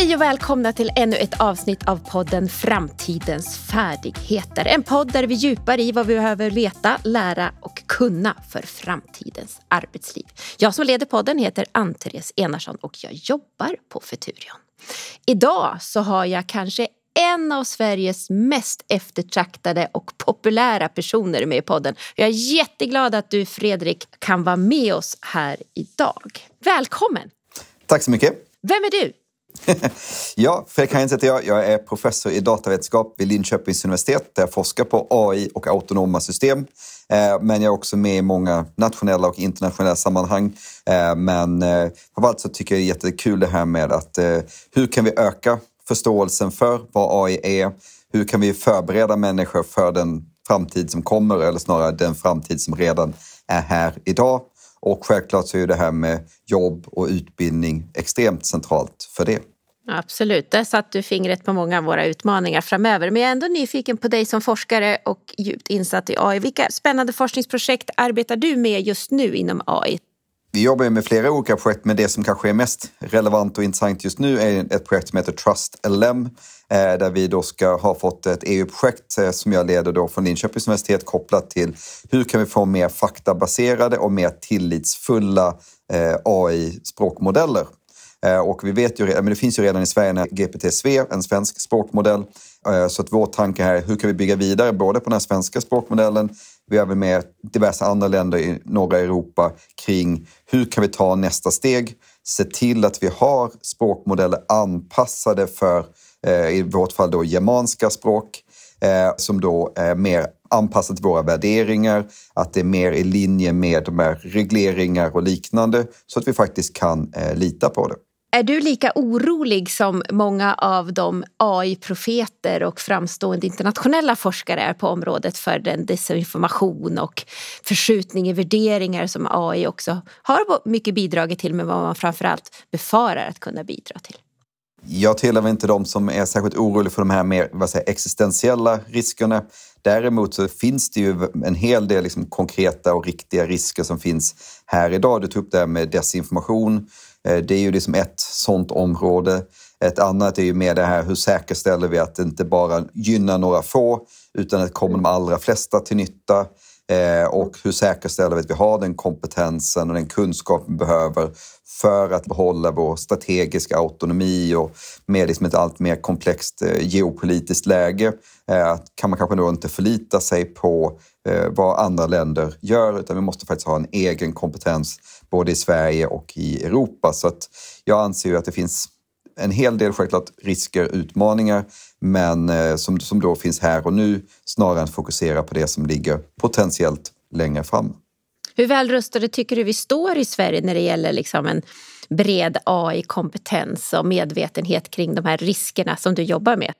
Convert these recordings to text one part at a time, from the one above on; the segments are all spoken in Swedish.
Hej och välkomna till ännu ett avsnitt av podden Framtidens färdigheter. En podd där vi djupar i vad vi behöver veta, lära och kunna för framtidens arbetsliv. Jag som leder podden heter Ann-Therese Enarsson och jag jobbar på Futurion. Idag så har jag kanske en av Sveriges mest eftertraktade och populära personer med i podden. Jag är jätteglad att du Fredrik kan vara med oss här idag. Välkommen! Tack så mycket. Vem är du? ja, Fredrik Heinz heter jag. Jag är professor i datavetenskap vid Linköpings universitet där jag forskar på AI och autonoma system. Eh, men jag är också med i många nationella och internationella sammanhang. Eh, men eh, framförallt så tycker jag det är jättekul det här med att hur kan vi öka förståelsen för vad AI är? Hur kan vi förbereda människor för den framtid som kommer eller snarare den framtid som redan är här idag? Och självklart så är det här med jobb och utbildning extremt centralt för det. Absolut, där satt du fingret på många av våra utmaningar framöver. Men jag är ändå nyfiken på dig som forskare och djupt insatt i AI. Vilka spännande forskningsprojekt arbetar du med just nu inom AI? Vi jobbar med flera olika projekt, men det som kanske är mest relevant och intressant just nu är ett projekt som heter Trust LM, eh, där vi då ska ha fått ett EU-projekt eh, som jag leder då från Linköpings universitet kopplat till hur kan vi få mer faktabaserade och mer tillitsfulla eh, AI-språkmodeller. Och vi vet ju, men det finns ju redan i Sverige en GPT-SV, en svensk språkmodell. Så att vår tanke här är hur kan vi bygga vidare både på den här svenska språkmodellen vi har även med diverse andra länder i norra Europa kring hur kan vi ta nästa steg? Se till att vi har språkmodeller anpassade för, eh, i vårt fall då germanska språk, eh, som då är mer anpassat till våra värderingar, att det är mer i linje med de här regleringar och liknande så att vi faktiskt kan eh, lita på det. Är du lika orolig som många av de AI-profeter och framstående internationella forskare är på området för den desinformation och förskjutning i värderingar som AI också har mycket bidragit till men vad man framförallt befarar att kunna bidra till? Jag tillhör inte de som är särskilt oroliga för de här mer vad säger, existentiella riskerna. Däremot så finns det ju en hel del liksom konkreta och riktiga risker som finns här idag. Du tog upp det här med desinformation Eh, det är ju liksom ett sånt område. Ett annat är ju mer det här hur säkerställer vi att det inte bara gynnar några få utan att det kommer de allra flesta till nytta. Eh, och hur säkerställer vi att vi har den kompetensen och den kunskap vi behöver för att behålla vår strategiska autonomi och med liksom ett allt mer komplext eh, geopolitiskt läge kan man kanske då inte förlita sig på vad andra länder gör utan vi måste faktiskt ha en egen kompetens både i Sverige och i Europa. Så att jag anser ju att det finns en hel del självklart risker, utmaningar, men eh, som, som då finns här och nu snarare än att fokusera på det som ligger potentiellt längre fram. Hur väl rustade tycker du vi står i Sverige när det gäller liksom en bred AI-kompetens och medvetenhet kring de här riskerna som du jobbar med?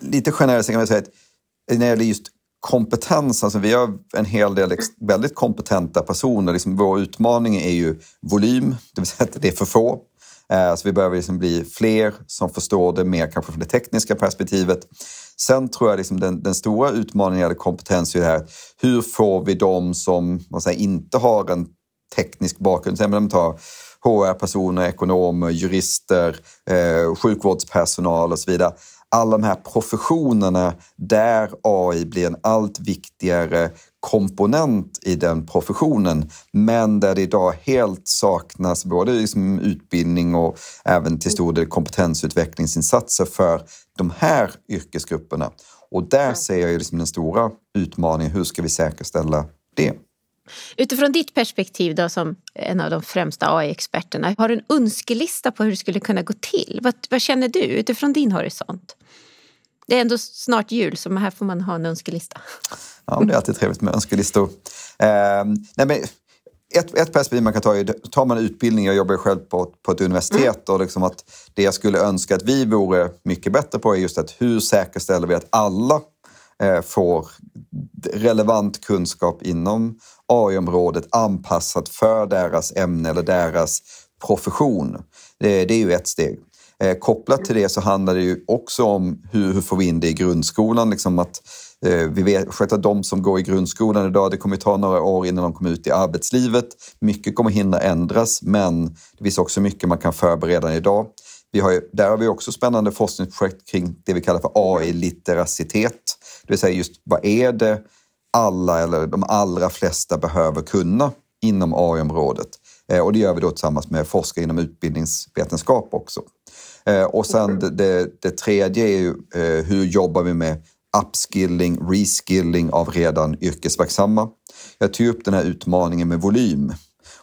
Lite generellt kan man säga att när det gäller just kompetens, alltså vi har en hel del väldigt kompetenta personer. Liksom vår utmaning är ju volym, det vill säga att det är för få. Eh, så vi behöver liksom bli fler som förstår det mer kanske från det tekniska perspektivet. Sen tror jag liksom den, den stora utmaningen gäller kompetens är det här, hur får vi de som man säger, inte har en teknisk bakgrund, till exempel tar HR-personer, ekonomer, jurister, eh, sjukvårdspersonal och så vidare alla de här professionerna där AI blir en allt viktigare komponent i den professionen, men där det idag helt saknas både liksom utbildning och även till stor del kompetensutvecklingsinsatser för de här yrkesgrupperna. Och där ser jag liksom den stora utmaningen. Hur ska vi säkerställa det? Utifrån ditt perspektiv då, som en av de främsta AI-experterna, har du en önskelista på hur det skulle kunna gå till? Vad, vad känner du utifrån din horisont? Det är ändå snart jul, så här får man ha en önskelista. Ja, det är alltid trevligt med önskelistor. Eh, nej, men ett, ett perspektiv man kan ta är, tar man utbildning, jag jobbar själv på, på ett universitet, mm. och liksom att det jag skulle önska att vi vore mycket bättre på är just att hur säkerställer vi att alla Eh, får relevant kunskap inom AI-området anpassat för deras ämne eller deras profession. Det, det är ju ett steg. Eh, kopplat till det så handlar det ju också om hur, hur får vi in det i grundskolan. Liksom att, eh, vi vet att de som går i grundskolan idag, det kommer ta några år innan de kommer ut i arbetslivet. Mycket kommer hinna ändras, men det finns också mycket man kan förbereda idag. Vi har, där har vi också spännande forskningsprojekt kring det vi kallar för AI-litteracitet. Det vill säga just vad är det alla eller de allra flesta behöver kunna inom AI-området? Eh, och det gör vi då tillsammans med forskare inom utbildningsvetenskap också. Eh, och sen det, det, det tredje är ju eh, hur jobbar vi med upskilling, reskilling av redan yrkesverksamma. Jag tog upp den här utmaningen med volym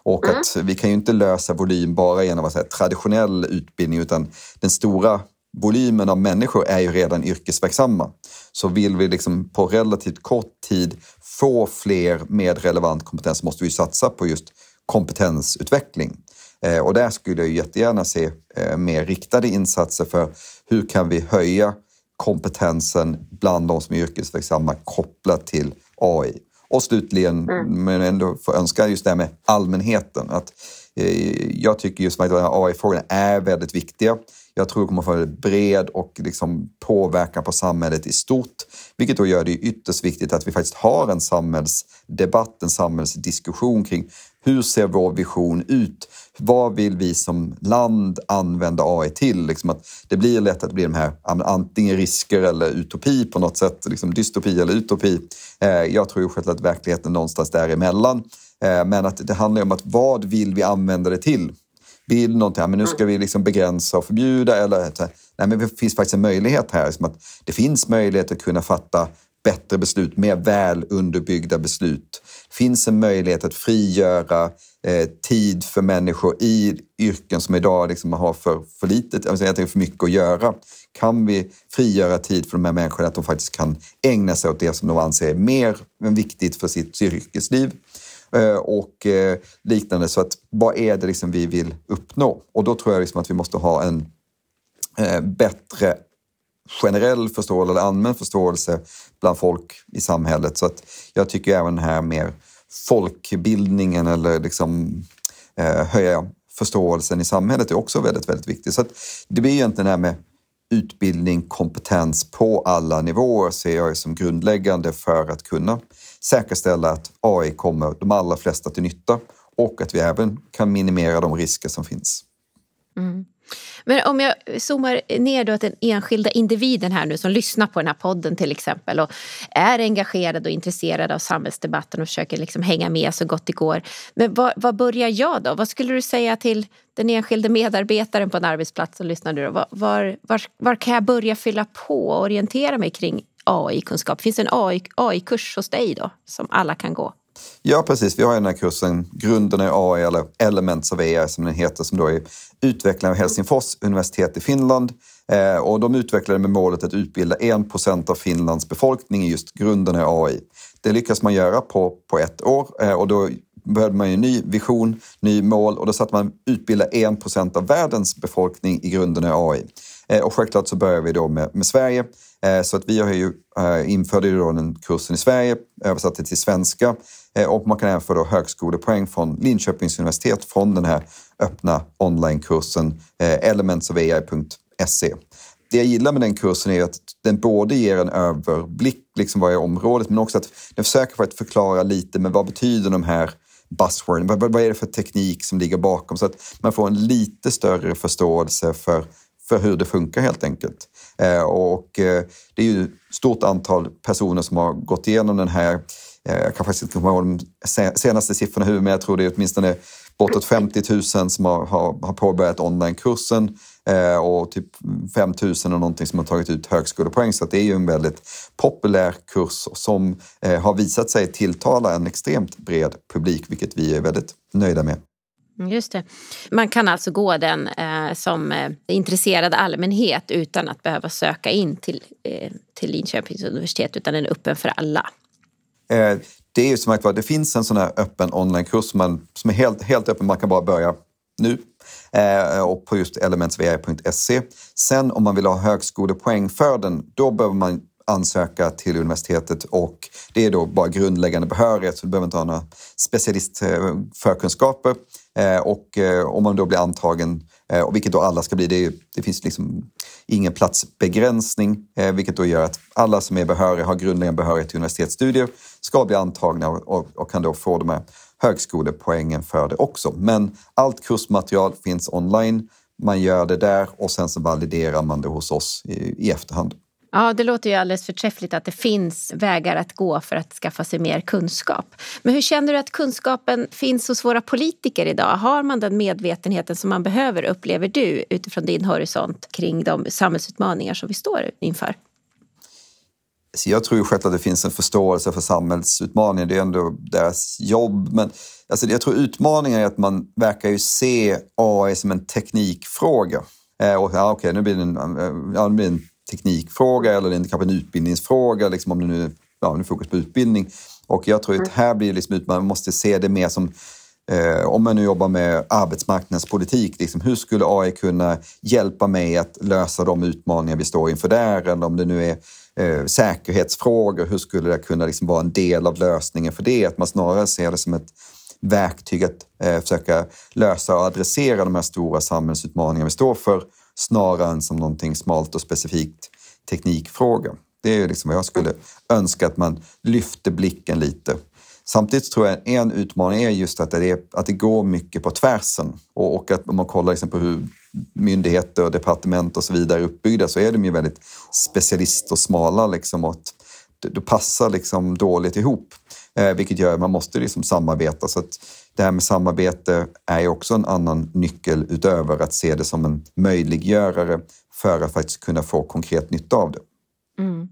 och mm. att vi kan ju inte lösa volym bara genom att säga, traditionell utbildning utan den stora volymen av människor är ju redan yrkesverksamma. Så vill vi liksom på relativt kort tid få fler med relevant kompetens måste vi satsa på just kompetensutveckling. Eh, och där skulle jag jättegärna se eh, mer riktade insatser för hur kan vi höja kompetensen bland de som är yrkesverksamma kopplat till AI. Och slutligen, mm. men ändå få önska just det här med allmänheten. Att, eh, jag tycker just att AI-frågorna är väldigt viktiga. Jag tror det kommer att få en bred och liksom påverkan på samhället i stort. Vilket då gör det ytterst viktigt att vi faktiskt har en samhällsdebatt, en samhällsdiskussion kring hur ser vår vision ut? Vad vill vi som land använda AI till? Liksom att det blir lätt att det blir de här antingen risker eller utopi på något sätt, liksom dystopi eller utopi. Eh, jag tror ju självklart att verkligheten någonstans däremellan. Eh, men att det handlar om att vad vill vi använda det till? Vill någonting, men nu ska vi liksom begränsa och förbjuda eller nej, men det finns faktiskt en möjlighet här. Liksom att det finns möjlighet att kunna fatta bättre beslut, mer väl underbyggda beslut. Det finns en möjlighet att frigöra eh, tid för människor i yrken som idag liksom har för, för lite, alltså för mycket att göra. Kan vi frigöra tid för de här människorna att de faktiskt kan ägna sig åt det som de anser är mer viktigt för sitt yrkesliv eh, och eh, liknande. Så att vad är det liksom vi vill uppnå? Och då tror jag liksom att vi måste ha en eh, bättre generell förståelse eller allmän förståelse bland folk i samhället. Så att jag tycker även den här mer folkbildningen eller liksom, eh, höja förståelsen i samhället är också väldigt, väldigt viktigt. Så att det blir egentligen det här med utbildning, kompetens på alla nivåer ser jag som grundläggande för att kunna säkerställa att AI kommer de allra flesta till nytta och att vi även kan minimera de risker som finns. Mm. Men om jag zoomar ner då till den enskilda individen här nu som lyssnar på den här podden till exempel och är engagerad och intresserad av samhällsdebatten och försöker liksom hänga med så gott det går. Men var, var börjar jag då? Vad skulle du säga till den enskilde medarbetaren på en arbetsplats som lyssnar nu? Var, var, var, var kan jag börja fylla på och orientera mig kring AI-kunskap? Finns det en AI-kurs hos dig då som alla kan gå? Ja, precis. Vi har den här kursen Grunden i AI, eller Elements of AI som den heter, som då är utvecklad av Helsingfors universitet i Finland. Eh, och de utvecklade med målet att utbilda 1% av Finlands befolkning i just grunden i AI. Det lyckas man göra på, på ett år eh, och då behövde man en ny vision, ny mål och då satte man utbilda 1% av världens befolkning i grunden i AI. Eh, och självklart så börjar vi då med, med Sverige. Eh, så att vi har ju, eh, införde ju då den kursen i Sverige, översatte till svenska och man kan även få då högskolepoäng från Linköpings universitet från den här öppna onlinekursen elementsofai.se. Det jag gillar med den kursen är att den både ger en överblick liksom vad är området men också att den försöker för att förklara lite men vad betyder de här buzzworden? Vad, vad är det för teknik som ligger bakom? Så att man får en lite större förståelse för för hur det funkar helt enkelt. Eh, och eh, det är ju ett stort antal personer som har gått igenom den här. Eh, jag kan faktiskt inte komma ihåg de senaste siffrorna hur, men jag tror det är åtminstone bortåt 50 000 som har, har, har påbörjat onlinekursen och typ 5 000 och någonting som har tagit ut högskolepoäng. Så det är ju en väldigt populär kurs som har visat sig tilltala en extremt bred publik, vilket vi är väldigt nöjda med. Mm, just det. Man kan alltså gå den eh, som eh, intresserad allmänhet utan att behöva söka in till, eh, till Linköpings universitet utan den är öppen för alla. Eh, det är ju som sagt det finns en sån här öppen onlinekurs som, som är helt, helt öppen, man kan bara börja nu eh, och på just elementsvi.se. Sen om man vill ha högskolepoäng för den, då behöver man ansöka till universitetet och det är då bara grundläggande behörighet så du behöver inte ha några specialistförkunskaper. Eh, Eh, och eh, om man då blir antagen, eh, och vilket då alla ska bli, det, det finns liksom ingen platsbegränsning, vilket då gör att alla som är behöriga, har grundläggande behörighet till universitetsstudier, ska bli antagna och, och kan då få de här högskolepoängen för det också. Men allt kursmaterial finns online man gör det där och sen så validerar man det hos oss i, i efterhand. Ja, det låter ju alldeles förträffligt att det finns vägar att gå för att skaffa sig mer kunskap. Men hur känner du att kunskapen finns hos våra politiker idag? Har man den medvetenheten som man behöver, upplever du, utifrån din horisont kring de samhällsutmaningar som vi står inför? Så jag tror ju självklart att det finns en förståelse för samhällsutmaningar. Det är ändå deras jobb. Men alltså, jag tror utmaningen är att man verkar ju se AI som en teknikfråga. Eh, och, ja, okej, nu blir det en, eh, ja, nu blir en teknikfråga eller kanske en utbildningsfråga, liksom om det nu, ja, nu är fokus på utbildning. Och jag tror att här blir det liksom utmaning. Man måste se det mer som Eh, om man nu jobbar med arbetsmarknadspolitik, liksom, hur skulle AI kunna hjälpa mig att lösa de utmaningar vi står inför där? Eller om det nu är eh, säkerhetsfrågor, hur skulle det kunna liksom vara en del av lösningen för det? Att man snarare ser det som ett verktyg att eh, försöka lösa och adressera de här stora samhällsutmaningarna vi står för snarare än som någonting smalt och specifikt teknikfråga. Det är liksom vad jag skulle önska att man lyfter blicken lite. Samtidigt tror jag en utmaning är just att det, är, att det går mycket på tvärsen och, och att om man kollar liksom på hur myndigheter och departement och så vidare är uppbyggda så är de ju väldigt specialist och smala liksom och det, passar liksom dåligt ihop. Eh, vilket gör att man måste liksom samarbeta. Så att det här med samarbete är ju också en annan nyckel utöver att se det som en möjliggörare för att faktiskt kunna få konkret nytta av det. Mm.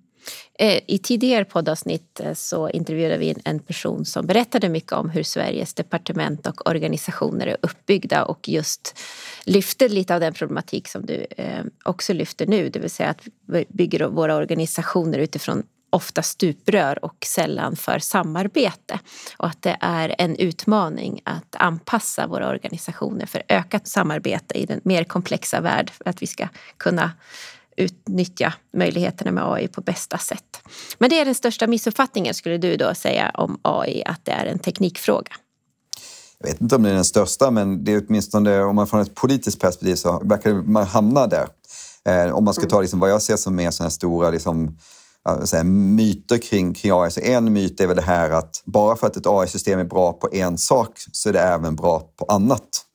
Eh, I tidigare poddavsnitt eh, så intervjuade vi en person som berättade mycket om hur Sveriges departement och organisationer är uppbyggda och just lyfte lite av den problematik som du eh, också lyfter nu, det vill säga att vi bygger våra organisationer utifrån ofta stuprör och sällan för samarbete. Och att det är en utmaning att anpassa våra organisationer för ökat samarbete i den mer komplexa värld för att vi ska kunna utnyttja möjligheterna med AI på bästa sätt. Men det är den största missuppfattningen skulle du då säga om AI, att det är en teknikfråga? Jag vet inte om det är den största, men det är åtminstone om man från ett politiskt perspektiv så verkar man hamna där. Eh, om man ska ta liksom vad jag ser som är sådana stora liksom, säga, myter kring, kring AI. Så en myt är väl det här att bara för att ett AI-system är bra på en sak så är det även bra på annat.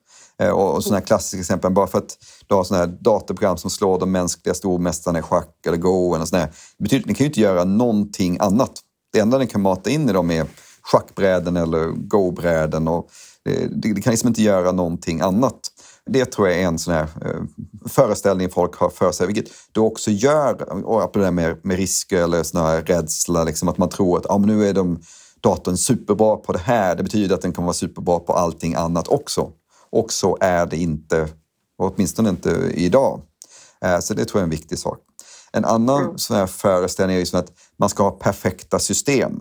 Eh, och, och sådana klassiska exempel, bara för att du har sådana här datorprogram som slår de mänskliga stormästarna i schack eller go, eller sådär, det betyder att ni kan ju inte göra någonting annat. Det enda ni kan mata in i dem är schackbräden eller go-bräden och eh, det, det, kan liksom inte göra någonting annat. Det tror jag är en sån här eh, föreställning folk har för sig, vilket det också gör, och på det med, med risker eller sån här rädsla, liksom, att man tror att ah, men nu är de, datorn superbra på det här. Det betyder att den kommer vara superbra på allting annat också. Och så är det inte, åtminstone inte idag. Eh, så det tror jag är en viktig sak. En annan mm. sån här föreställning är ju att man ska ha perfekta system.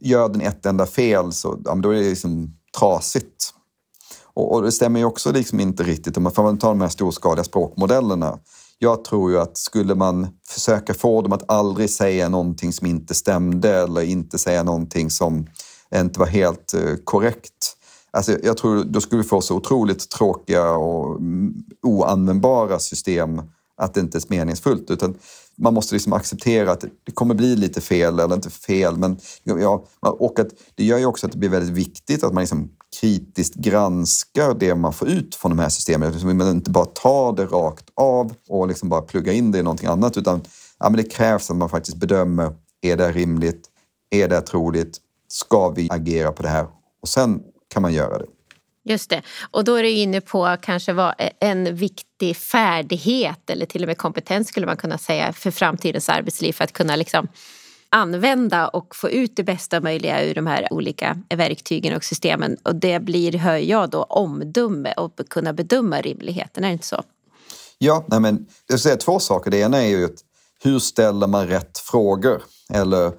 Gör den ett enda fel så ja, då är det liksom trasigt. Och, och, det stämmer ju också liksom inte riktigt om man får ta de här storskaliga språkmodellerna. Jag tror ju att skulle man försöka få dem att aldrig säga någonting som inte stämde eller inte säga någonting som inte var helt eh, korrekt. Alltså jag tror då skulle vi få så otroligt tråkiga och mm, oanvändbara system att det inte är meningsfullt. Utan man måste liksom acceptera att det kommer bli lite fel, eller inte fel, men ja, och att det gör ju också att det blir väldigt viktigt att man liksom kritiskt granskar det man får ut från de här systemen. Liksom man inte bara tar det rakt av och liksom bara pluggar in det i någonting annat, utan ja, men det krävs att man faktiskt bedömer, är det rimligt? Är det troligt? Ska vi agera på det här? Och sen kan man göra det. Just det. Och då är du inne på kanske vad en viktig färdighet eller till och med kompetens skulle man kunna säga för framtidens arbetsliv för att kunna liksom använda och få ut det bästa möjliga ur de här olika verktygen och systemen. Och det blir, hör jag då, omdöme och kunna bedöma rimligheten, är det inte så? Ja, nej men, jag säga två saker. Det ena är ju att hur ställer man rätt frågor? Eller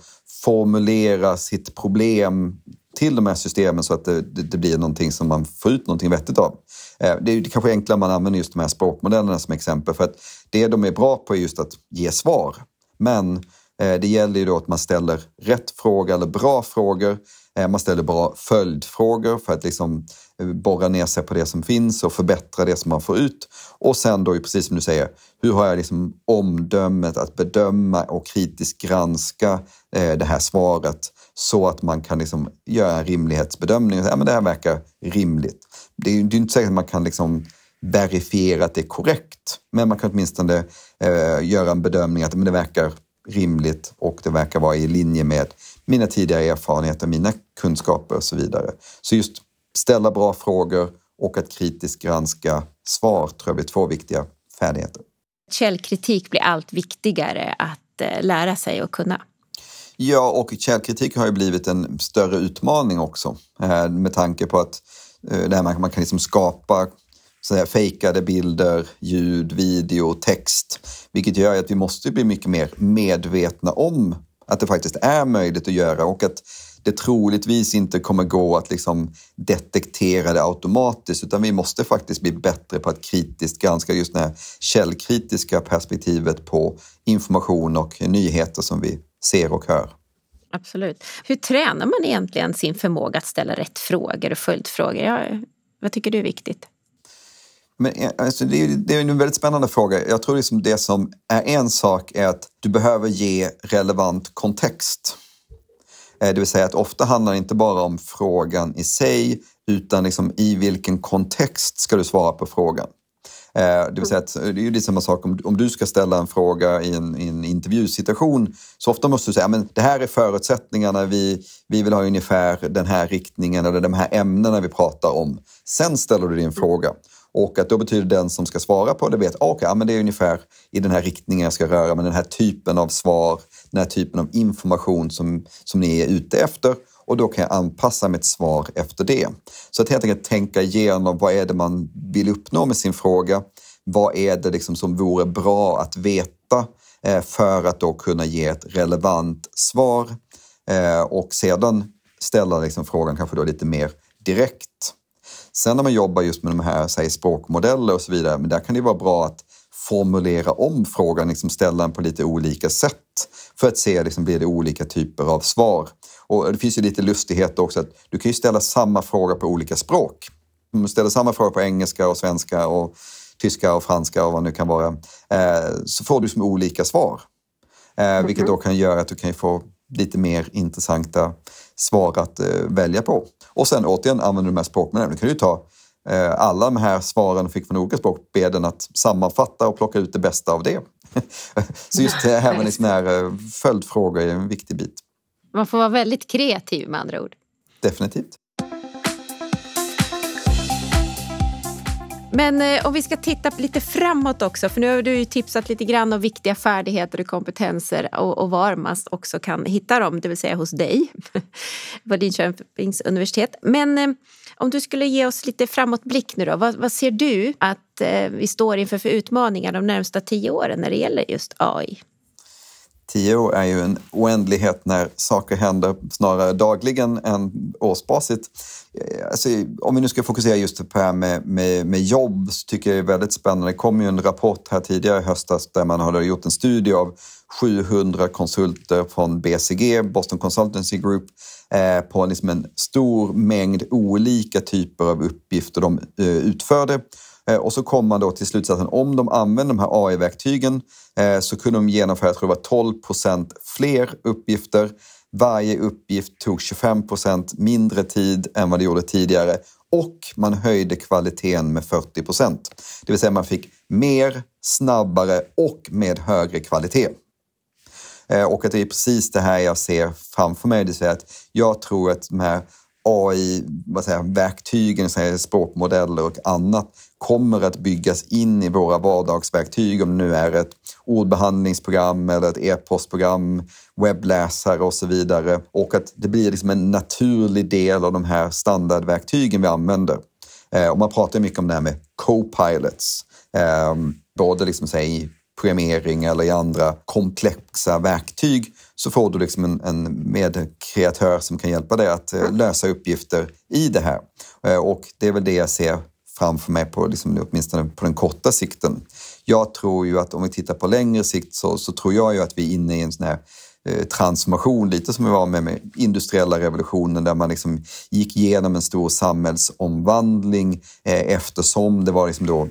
formulera sitt problem till de här systemen så att det, det, det, blir någonting som man får ut någonting vettigt av. Eh, det är kanske enklare om man använder just de här språkmodellerna som exempel för att det de är bra på är just att ge svar. Men Eh, det gäller ju då att man ställer rätt fråga eller bra frågor. Eh, man ställer bra följdfrågor för att liksom eh, borra ner sig på det som finns och förbättra det som man får ut. Och sen då, precis som du säger, hur har jag liksom omdömet att bedöma och kritiskt granska det här svaret så att man kan liksom göra en rimlighetsbedömning. Ja, men det här verkar rimligt. Det är, det är inte säkert att man kan liksom verifiera att det är korrekt. Men man kan åtminstone eh, göra en bedömning att men det verkar rimligt och det verkar vara i linje med mina tidigare erfarenheter, mina kunskaper och så vidare. Så just ställa bra frågor och att kritiskt granska svar tror jag blir två viktiga färdigheter. Källkritik blir allt viktigare att eh, lära sig och kunna. Ja, och källkritik har ju blivit en större utmaning också eh, med tanke på att eh, det här man, kan liksom skapa så fejkade bilder, ljud, video, text. Vilket gör att vi måste bli mycket mer medvetna om att det faktiskt är möjligt att göra och att det troligtvis inte kommer gå att liksom detektera det automatiskt utan vi måste faktiskt bli bättre på att kritiskt granska just det här källkritiska perspektivet på information och nyheter som vi ser och hör. Absolut. Hur tränar man egentligen sin förmåga att ställa rätt frågor och följdfrågor? Ja, vad tycker du är viktigt? Men, alltså, det, är, det är en väldigt spännande fråga. Jag tror liksom det som är en sak är att du behöver ge relevant kontext. Eh, det vill säga att ofta handlar det inte bara om frågan i sig utan liksom i vilken kontext ska du svara på frågan. Eh, det vill säga att eh, det är ju samma sak om, om du ska ställa en fråga i en, i en intervjusituation. Så ofta måste du säga men det här är förutsättningarna, vi, vi vill ha ungefär den här riktningen eller de här ämnena vi pratar om. Sen ställer du din fråga. Och att då betyder den som ska svara på det vet, ah, okej, okay, men det är ungefär i den här riktningen jag ska röra mig, den här typen av svar, den här typen av information som, som ni är ute efter och då kan jag anpassa mitt svar efter det. Så att helt enkelt tänka igenom vad är det man vill uppnå med sin fråga? Vad är det liksom som vore bra att veta eh, för att då kunna ge ett relevant svar eh, och sedan ställa liksom frågan kanske då lite mer direkt. Sen när man jobbar just med de här säg, språkmodeller och så vidare, men där kan det vara bra att formulera om frågan, liksom ställa den på lite olika sätt för att se, liksom, blir det olika typer av svar? Och det finns ju lite lustighet också att du kan ju ställa samma fråga på olika språk. Om du ställer samma fråga på engelska och svenska och tyska och franska och vad det nu kan vara, eh, så får du som olika svar. Eh, vilket då kan göra att du kan få lite mer intressanta svar att eh, välja på. Och sen återigen använder du de här språkmodellerna. Du kan ju ta eh, alla de här svaren fick från olika språk, be den att sammanfatta och plocka ut det bästa av det. Så just det här med liksom här, eh, följdfrågor är en viktig bit. Man får vara väldigt kreativ med andra ord. Definitivt. Men eh, om vi ska titta lite framåt också, för nu har du ju tipsat lite grann om viktiga färdigheter och kompetenser och, och var man också kan hitta dem, det vill säga hos dig på Linköpings universitet. Men eh, om du skulle ge oss lite framåtblick nu då, vad, vad ser du att eh, vi står inför för utmaningar de närmsta tio åren när det gäller just AI? Tio år är ju en oändlighet när saker händer snarare dagligen än årsbasis. Eh, alltså, om vi nu ska fokusera just på det här med, med, med jobb så tycker jag det är väldigt spännande. Det kom ju en rapport här tidigare i höstas där man hade gjort en studie av 700 konsulter från BCG, Boston Consultancy Group, eh, på liksom en stor mängd olika typer av uppgifter de eh, utförde. Eh, och så kom man då till slutsatsen om de använde de här AI-verktygen eh, så kunde de genomföra, jag tror det var 12 procent fler uppgifter. Varje uppgift tog 25 procent mindre tid än vad det gjorde tidigare och man höjde kvaliteten med 40 procent. Det vill säga man fick mer, snabbare och med högre kvalitet. Eh, och att det är precis det här jag ser framför mig. Det vill säga att jag tror att de här AI-verktygen, språkmodeller och annat kommer att byggas in i våra vardagsverktyg, om det nu är ett ordbehandlingsprogram eller ett e-postprogram, webbläsare och så vidare. Och att det blir liksom en naturlig del av de här standardverktygen vi använder. Eh, och man pratar mycket om det här med co-pilots, eh, både liksom, i programmering eller i andra komplexa verktyg så får du liksom en, en medkreatör som kan hjälpa dig att eh, lösa uppgifter i det här. Eh, och det är väl det jag ser framför mig, på, liksom, åtminstone på den korta sikten. Jag tror ju att om vi tittar på längre sikt så, så tror jag ju att vi är inne i en sån här eh, transformation, lite som vi var med med industriella revolutionen där man liksom gick igenom en stor samhällsomvandling eh, eftersom det var liksom då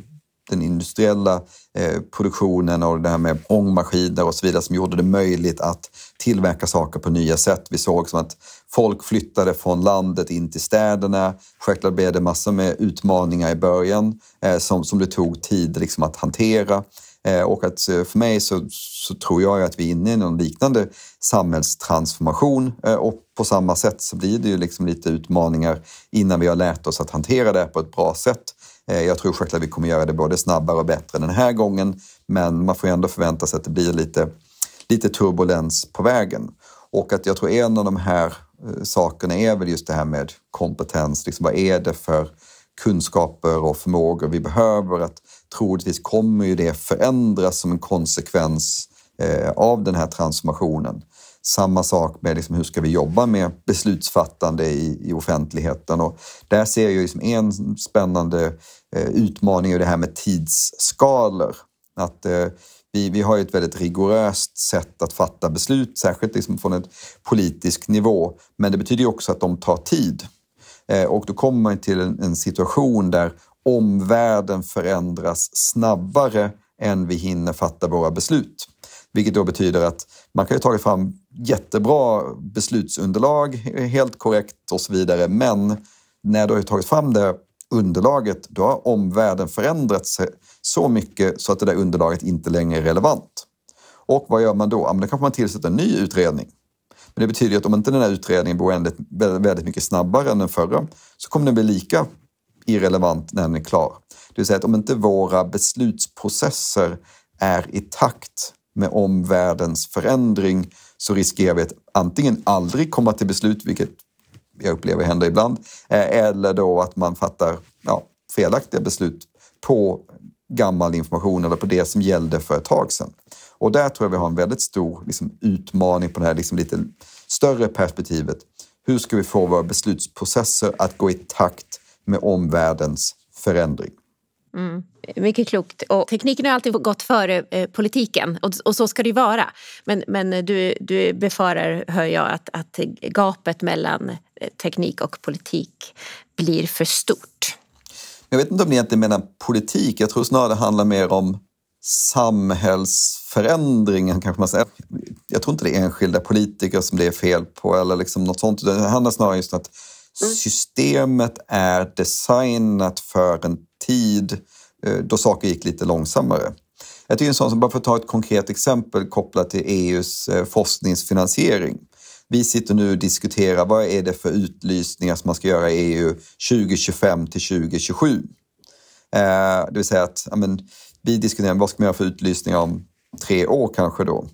den industriella eh, produktionen och det här med ångmaskiner och så vidare som gjorde det möjligt att tillverka saker på nya sätt. Vi såg som att folk flyttade från landet in till städerna. Självklart blev det massor med utmaningar i början eh, som, som det tog tid liksom, att hantera. Eh, och att eh, för mig så, så tror jag att vi är inne i någon liknande samhällstransformation eh, och på samma sätt så blir det ju liksom lite utmaningar innan vi har lärt oss att hantera det på ett bra sätt. Eh, jag tror självklart att vi kommer göra det både snabbare och bättre den här gången, men man får ändå förvänta sig att det blir lite, lite turbulens på vägen. Och att jag tror en av de här eh, sakerna är väl just det här med kompetens. Liksom, vad är det för kunskaper och förmågor vi behöver? Att troligtvis kommer ju det förändras som en konsekvens eh, av den här transformationen. Samma sak med liksom hur ska vi jobba med beslutsfattande i, i offentligheten. Och där ser jag liksom en spännande eh, utmaning i det här med tidsskalor. Att, eh, vi, vi har ett väldigt rigoröst sätt att fatta beslut, särskilt liksom från en politisk nivå. Men det betyder också att de tar tid. Eh, och då kommer man till en, en situation där omvärlden förändras snabbare än vi hinner fatta våra beslut. Vilket då betyder att man kan ju tagit fram jättebra beslutsunderlag, helt korrekt och så vidare. Men när du har tagit fram det underlaget, då har omvärlden förändrats så mycket så att det där underlaget inte längre är relevant. Och vad gör man då? Ja, men då kanske man tillsätter en ny utredning. Men det betyder att om inte den här utredningen blir väldigt, väldigt mycket snabbare än den förra så kommer den bli lika irrelevant när den är klar. Det vill säga att om inte våra beslutsprocesser är i takt med omvärldens förändring så riskerar vi att antingen aldrig komma till beslut, vilket jag upplever händer ibland, eh, eller då att man fattar ja, felaktiga beslut på gammal information eller på det som gällde för ett tag sedan. Och där tror jag vi har en väldigt stor liksom, utmaning på det här liksom, lite större perspektivet. Hur ska vi få våra beslutsprocesser att gå i takt med omvärldens förändring. Mm. Mycket klokt. Och tekniken har alltid gått före eh, politiken och, och, så ska det ju vara. Men, men du, du befarar, hör jag, att, att gapet mellan eh, teknik och politik blir för stort. Jag vet inte om ni egentligen menar politik. Jag tror snarare det handlar mer om samhällsförändringen kanske man säger. Jag tror inte det är enskilda politiker som det är fel på eller liksom något sånt. Det handlar snarare just om att Mm. Systemet är designat för en tid eh, då saker gick lite långsammare. Jag tycker en sån som, bara för att ta ett konkret exempel kopplat till EUs eh, forskningsfinansiering. Vi sitter nu och diskuterar vad är det för utlysningar som man ska göra i EU 2025 till 2027. Eh, det vill säga att ja, men, vi diskuterar vad ska man göra för utlysningar om tre år kanske då.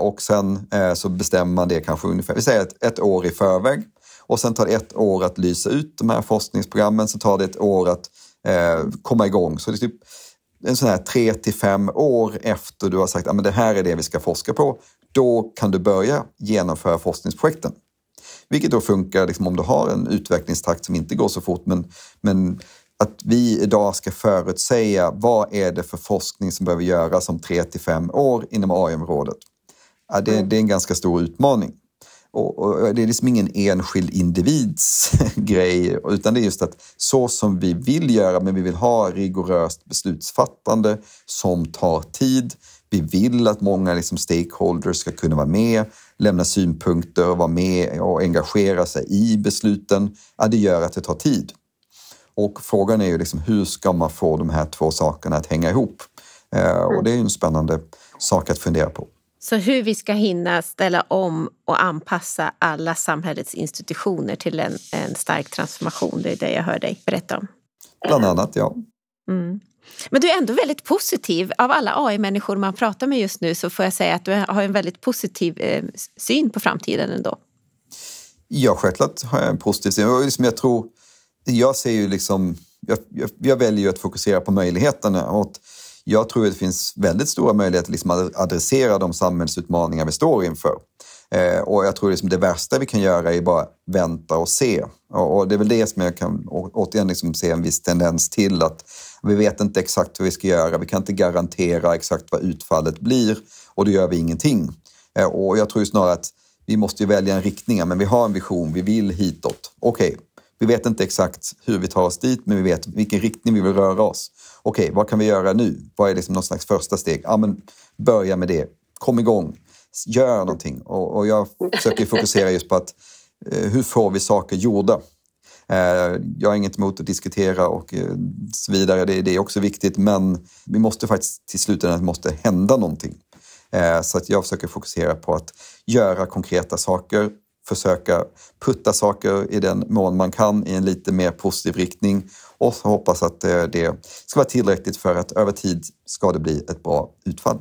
och sen så bestämmer man det kanske ungefär, vi säger ett, ett år i förväg. Och sen tar det ett år att lysa ut de här forskningsprogrammen, så tar det ett år att eh, komma igång. Så det är typ en sån här tre till fem år efter du har sagt att ah, det här är det vi ska forska på. Då kan du börja genomföra forskningsprojekten. Vilket då funkar liksom, om du har en utvecklingstakt som inte går så fort. Men, men att vi idag ska förutsäga vad är det för forskning som behöver göras om tre till fem år inom AI-området. Ja, det, det, är en ganska stor utmaning. Och, och, det är liksom ingen enskild individs grej, utan det är just att så som vi vill göra, men vi vill ha rigoröst beslutsfattande som tar tid. Vi vill att många liksom stakeholders ska kunna vara med, lämna synpunkter, vara med och engagera sig i besluten. Ja, det gör att det tar tid. Och frågan är ju liksom, hur ska man få de här två sakerna att hänga ihop? Eh, och det är ju en spännande sak att fundera på. Så hur vi ska hinna ställa om och anpassa alla samhällets institutioner till en, en stark transformation, det är det jag hör dig berätta om. Bland annat, ja. Mm. Men du är ändå väldigt positiv. Av alla AI-människor man pratar med just nu så får jag säga att du har en väldigt positiv eh, syn på framtiden ändå. Ja, självklart har jag en positiv syn. Liksom jag tror, jag ser ju liksom, jag, jag, jag väljer ju att fokusera på möjligheterna. Och jag tror att det finns väldigt stora möjligheter liksom att adressera de samhällsutmaningar vi står inför. Eh, och jag tror liksom det värsta vi kan göra är bara vänta och se. Och, och det är väl det som jag kan återigen liksom se en viss tendens till att vi vet inte exakt vad vi ska göra. Vi kan inte garantera exakt vad utfallet blir och då gör vi ingenting. Eh, och jag tror snarare att vi måste välja en riktning, men vi har en vision, vi vill hitåt. Okej, okay vi vet inte exakt hur vi tar oss dit, men vi vet vilken riktning vi vill röra oss. Okej, vad kan vi göra nu? Vad är liksom någon slags första steg? Ja, men börja med det. Kom igång. Gör någonting. Och, och jag försöker fokusera just på att eh, hur får vi saker gjorda? Eh, jag har inget emot att diskutera och eh, så vidare. Det, det är också viktigt, men vi måste faktiskt till slut måste hända någonting. Eh, så att jag försöker fokusera på att göra konkreta saker, försöka putta saker i den mån man kan i en lite mer positiv riktning och hoppas att eh, det ska vara tillräckligt för att över tid ska det bli ett bra utfall.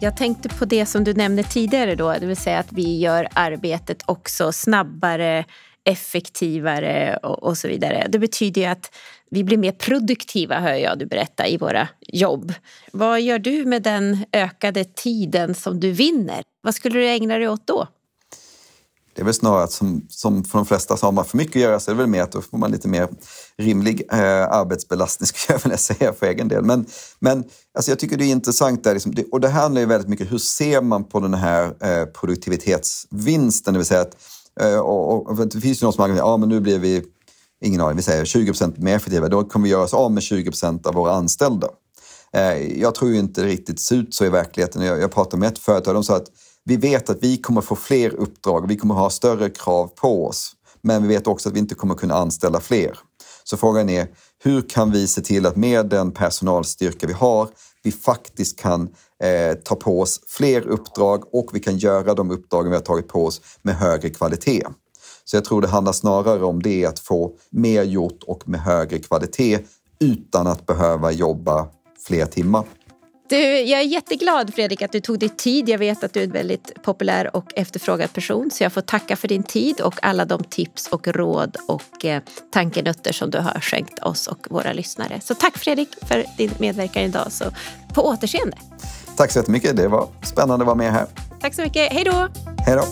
Jag tänkte på det som du nämnde tidigare då, det vill säga att vi gör arbetet också snabbare, effektivare och, och så vidare. Det betyder ju att vi blir mer produktiva, hör jag du berätta, i våra jobb. Vad gör du med den ökade tiden som du vinner? Vad skulle du ägna dig åt då? Det är väl snarare att som, som för de flesta så har man för mycket att göra så är det väl mer att då får man lite mer rimlig eh, arbetsbelastning skulle jag vilja säga för egen del. Men, men alltså jag tycker det är intressant där, liksom, det, och det handlar ju väldigt mycket hur ser man på den här eh, produktivitetsvinsten, det vill säga att eh, och, och, det finns ju någon som argumenterar, ja men nu blir vi, ingen aning, vi säger 20% mer effektiva, då kommer vi göra oss av med 20% av våra anställda. Eh, jag tror ju inte det riktigt ser ut så i verkligheten. Jag, jag pratade med ett företag, de sa att vi vet att vi kommer få fler uppdrag, vi kommer ha större krav på oss. Men vi vet också att vi inte kommer kunna anställa fler. Så frågan är, hur kan vi se till att med den personalstyrka vi har, vi faktiskt kan eh, ta på oss fler uppdrag och vi kan göra de uppdragen vi har tagit på oss med högre kvalitet. Så jag tror det handlar snarare om det, att få mer gjort och med högre kvalitet utan att behöva jobba fler timmar. Du, jag är jätteglad Fredrik att du tog dig tid. Jag vet att du är en väldigt populär och efterfrågad person så jag får tacka för din tid och alla de tips och råd och eh, tankenötter som du har skänkt oss och våra lyssnare. Så tack Fredrik för din medverkan idag. Så på återseende. Tack så jättemycket. Det var spännande att vara med här. Tack så mycket. Hej då! Hej då!